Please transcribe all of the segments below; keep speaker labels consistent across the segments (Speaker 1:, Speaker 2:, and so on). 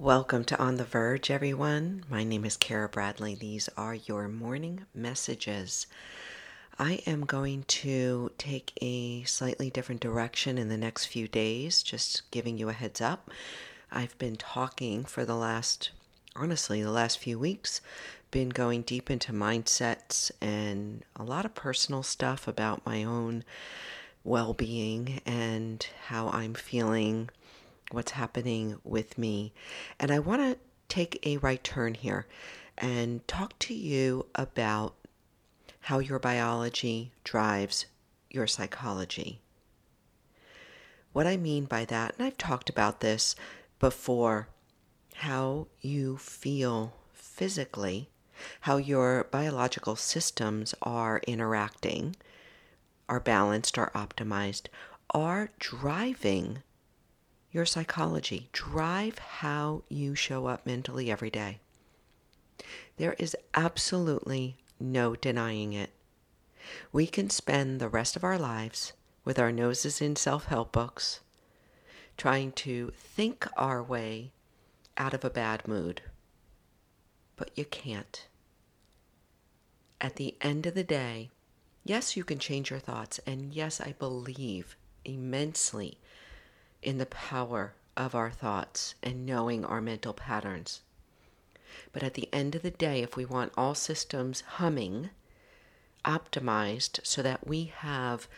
Speaker 1: Welcome to On the Verge, everyone. My name is Kara Bradley. These are your morning messages. I am going to take a slightly different direction in the next few days, just giving you a heads up. I've been talking for the last, honestly, the last few weeks, been going deep into mindsets and a lot of personal stuff about my own well being and how I'm feeling what's happening with me. And I want to take a right turn here and talk to you about how your biology drives your psychology. What I mean by that, and I've talked about this before, how you feel physically, how your biological systems are interacting, are balanced, are optimized, are driving your psychology, drive how you show up mentally every day. There is absolutely no denying it. We can spend the rest of our lives with our noses in self help books, trying to think our way out of a bad mood. But you can't. At the end of the day, yes, you can change your thoughts, and yes, I believe immensely in the power of our thoughts and knowing our mental patterns. But at the end of the day, if we want all systems humming, optimized so that we have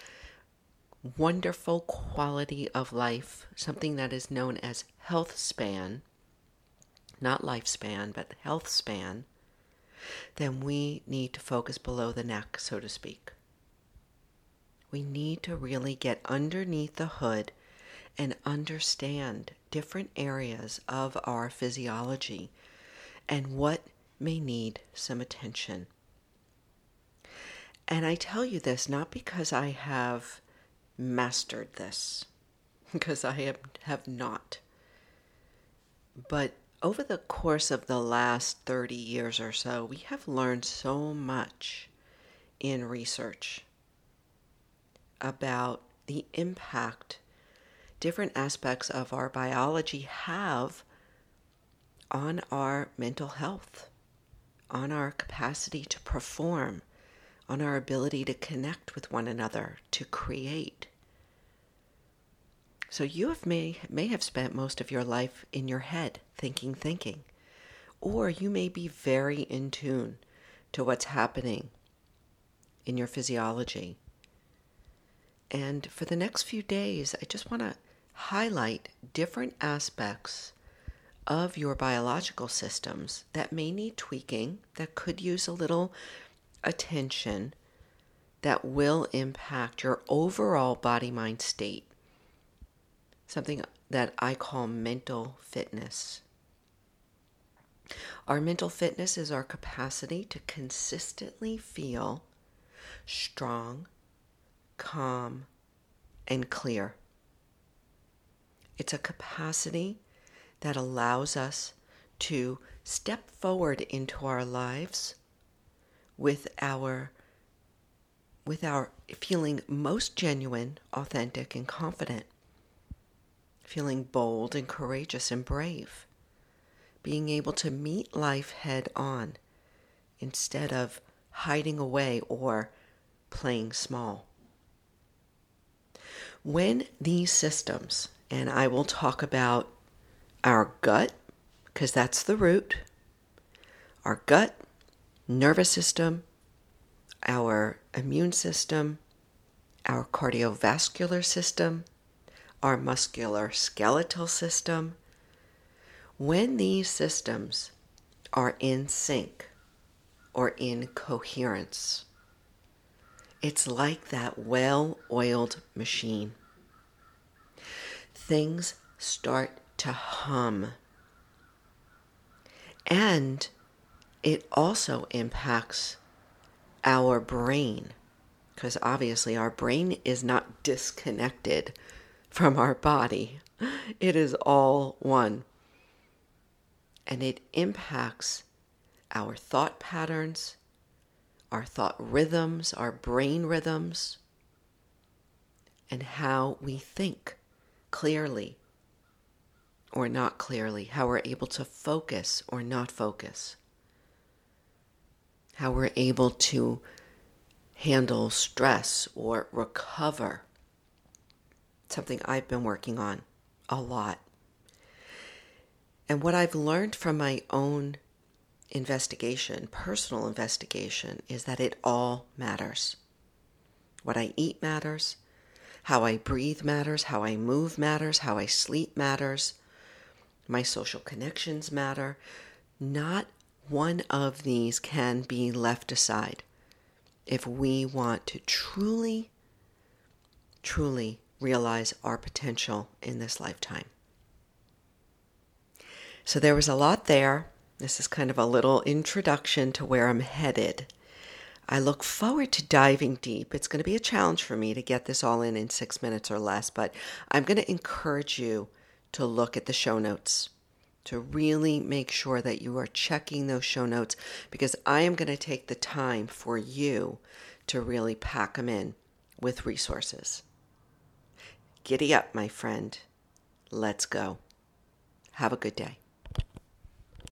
Speaker 1: wonderful quality of life, something that is known as health span, not lifespan, but health span, then we need to focus below the neck, so to speak. We need to really get underneath the hood and understand different areas of our physiology and what may need some attention. And I tell you this not because I have mastered this, because I have, not. But over the course of the last 30 years or so, we have learned so much in research about the impact different aspects of our biology have on our mental health, on our capacity to perform, on our ability to connect with one another, to create. So you have may, may have spent most of your life in your head thinking, thinking, or you may be very in tune to what's happening in your physiology. And for the next few days, I just want to highlight different aspects of your biological systems that may need tweaking, that could use a little attention, that will impact your overall body mind state. Something that I call mental fitness. Our mental fitness is our capacity to consistently feel strong, calm, and clear. It's a capacity that allows us to step forward into our lives with our with our feeling most genuine, authentic and confident. Feeling bold and courageous and brave. Being able to meet life head on instead of hiding away or playing small. When these systems and I will talk about our gut, because that's the root, our gut, nervous system, our immune system, our cardiovascular system, our muscular skeletal system. When these systems are in sync or in coherence, it's like that well oiled machine things start to hum. And it also impacts our brain, because obviously our brain is not disconnected from our body, it is all one. And it impacts our thought patterns, our thought rhythms, our brain rhythms, and how we think clearly or not clearly, how we're able to focus or not focus, how we're able to handle stress or recover. Something I've been working on a lot. And what I've learned from my own investigation, personal investigation, is that it all matters. What I eat matters, how I breathe matters, how I move matters, how I sleep matters, my social connections matter. Not one of these can be left aside if we want to truly, truly realize our potential in this lifetime. So there was a lot there. This is kind of a little introduction to where I'm headed. I look forward to diving deep. It's going to be a challenge for me to get this all in in six minutes or less, but I'm going to encourage you to look at the show notes, to really make sure that you are checking those show notes because I am going to take the time for you to really pack them in with resources. Giddy up, my friend. Let's go. Have a good day.